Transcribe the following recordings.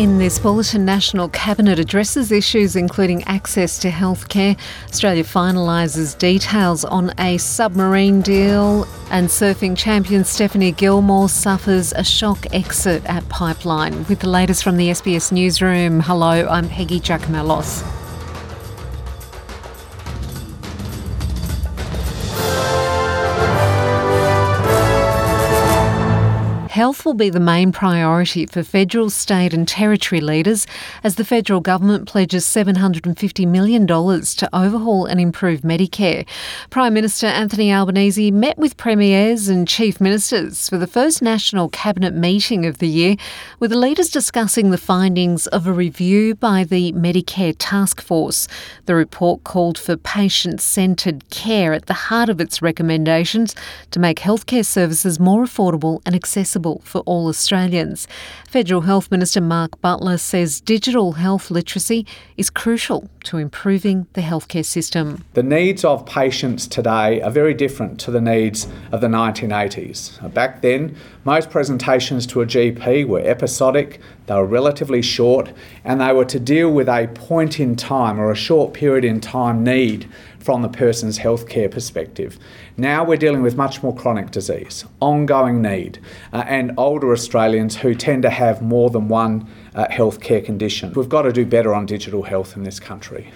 In this bulletin, National Cabinet addresses issues including access to healthcare. Australia finalises details on a submarine deal, and surfing champion Stephanie Gilmore suffers a shock exit at Pipeline. With the latest from the SBS Newsroom, hello, I'm Peggy Giakoumelos. Health will be the main priority for federal, state, and territory leaders as the federal government pledges $750 million to overhaul and improve Medicare. Prime Minister Anthony Albanese met with premiers and chief ministers for the first national cabinet meeting of the year, with the leaders discussing the findings of a review by the Medicare Task Force. The report called for patient centred care at the heart of its recommendations to make healthcare services more affordable and accessible accessible for all Australians. Federal Health Minister Mark Butler says digital health literacy is crucial to improving the healthcare system. The needs of patients today are very different to the needs of the 1980s. Back then, most presentations to a GP were episodic, they were relatively short, and they were to deal with a point in time or a short period in time need from the person's healthcare perspective. Now we're dealing with much more chronic disease, ongoing need, uh, and older Australians who tend to have more than one uh, healthcare condition. We've got to do better on digital health in this country.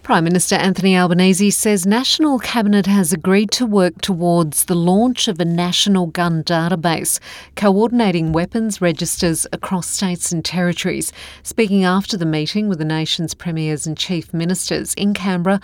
Prime Minister Anthony Albanese says National Cabinet has agreed to work towards the launch of a national gun database, coordinating weapons registers across states and territories. Speaking after the meeting with the nation's premiers and chief ministers in Canberra,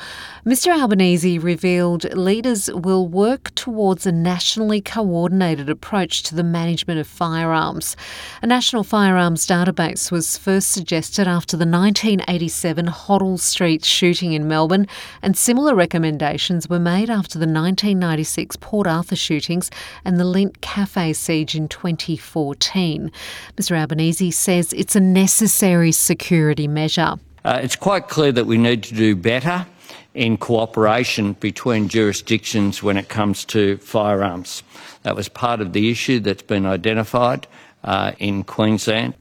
Mr Albanese revealed leaders will work towards a nationally coordinated approach to the management of firearms. A national firearms database was first suggested after the 1987 Hoddle Street shooting shooting in Melbourne, and similar recommendations were made after the 1996 Port Arthur shootings and the Lindt Cafe siege in 2014. Mr Albanese says it's a necessary security measure. Uh, it's quite clear that we need to do better in cooperation between jurisdictions when it comes to firearms. That was part of the issue that's been identified uh, in Queensland.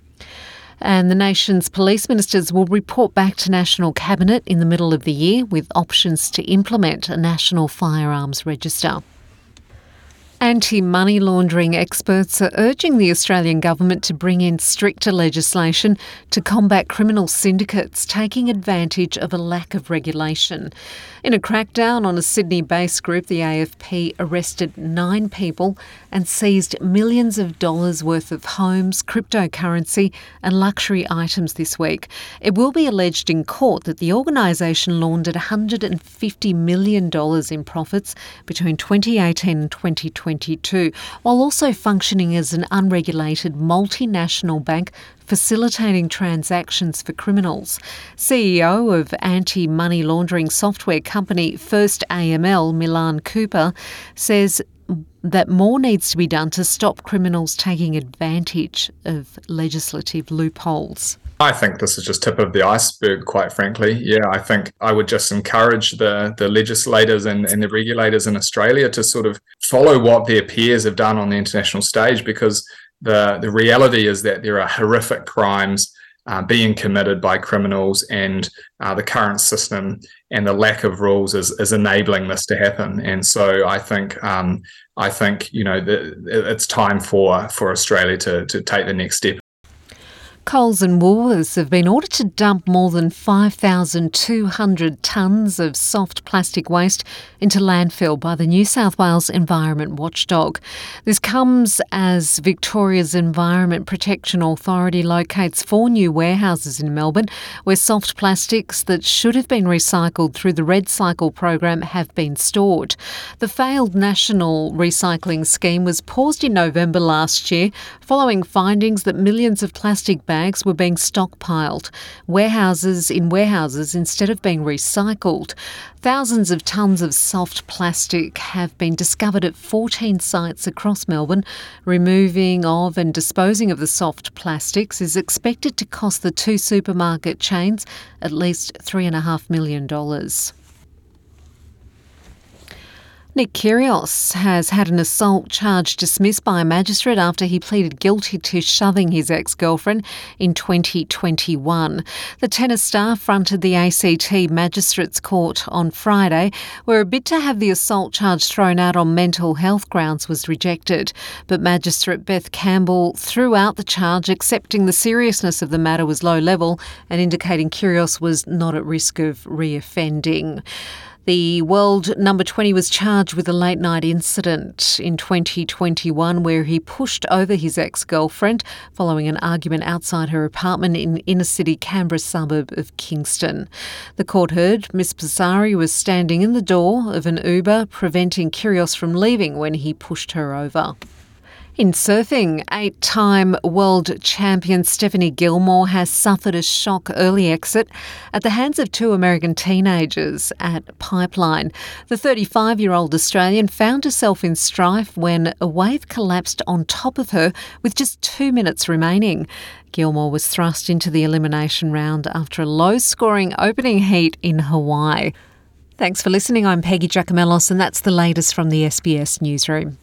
And the nation's police ministers will report back to National Cabinet in the middle of the year with options to implement a national firearms register. Anti money laundering experts are urging the Australian government to bring in stricter legislation to combat criminal syndicates taking advantage of a lack of regulation. In a crackdown on a Sydney based group, the AFP arrested nine people and seized millions of dollars worth of homes, cryptocurrency, and luxury items this week. It will be alleged in court that the organisation laundered $150 million in profits between 2018 and 2020. 2022, while also functioning as an unregulated multinational bank facilitating transactions for criminals. CEO of anti money laundering software company First AML, Milan Cooper, says that more needs to be done to stop criminals taking advantage of legislative loopholes. I think this is just tip of the iceberg, quite frankly. Yeah, I think I would just encourage the the legislators and, and the regulators in Australia to sort of follow what their peers have done on the international stage because the the reality is that there are horrific crimes uh, being committed by criminals, and uh, the current system and the lack of rules is, is enabling this to happen. And so I think um, I think you know the, it's time for for Australia to to take the next step Coles and Woolworths have been ordered to dump more than 5,200 tonnes of soft plastic waste into landfill by the New South Wales Environment Watchdog. This comes as Victoria's Environment Protection Authority locates four new warehouses in Melbourne where soft plastics that should have been recycled through the Red Cycle program have been stored. The failed national recycling scheme was paused in November last year following findings that millions of plastic bags bags were being stockpiled, warehouses in warehouses instead of being recycled. Thousands of tonnes of soft plastic have been discovered at 14 sites across Melbourne. Removing of and disposing of the soft plastics is expected to cost the two supermarket chains at least $3.5 million. Nick Kyrgios has had an assault charge dismissed by a magistrate after he pleaded guilty to shoving his ex-girlfriend in 2021. The tennis star fronted the ACT Magistrates Court on Friday, where a bid to have the assault charge thrown out on mental health grounds was rejected. But Magistrate Beth Campbell threw out the charge, accepting the seriousness of the matter was low level and indicating Kyrgios was not at risk of reoffending. The world number 20 was charged with a late night incident in 2021 where he pushed over his ex girlfriend following an argument outside her apartment in inner city Canberra suburb of Kingston. The court heard Miss Passari was standing in the door of an Uber, preventing Kyrgios from leaving when he pushed her over. In surfing, eight time world champion Stephanie Gilmore has suffered a shock early exit at the hands of two American teenagers at Pipeline. The 35 year old Australian found herself in strife when a wave collapsed on top of her with just two minutes remaining. Gilmore was thrust into the elimination round after a low scoring opening heat in Hawaii. Thanks for listening. I'm Peggy Giakoumelos, and that's the latest from the SBS Newsroom.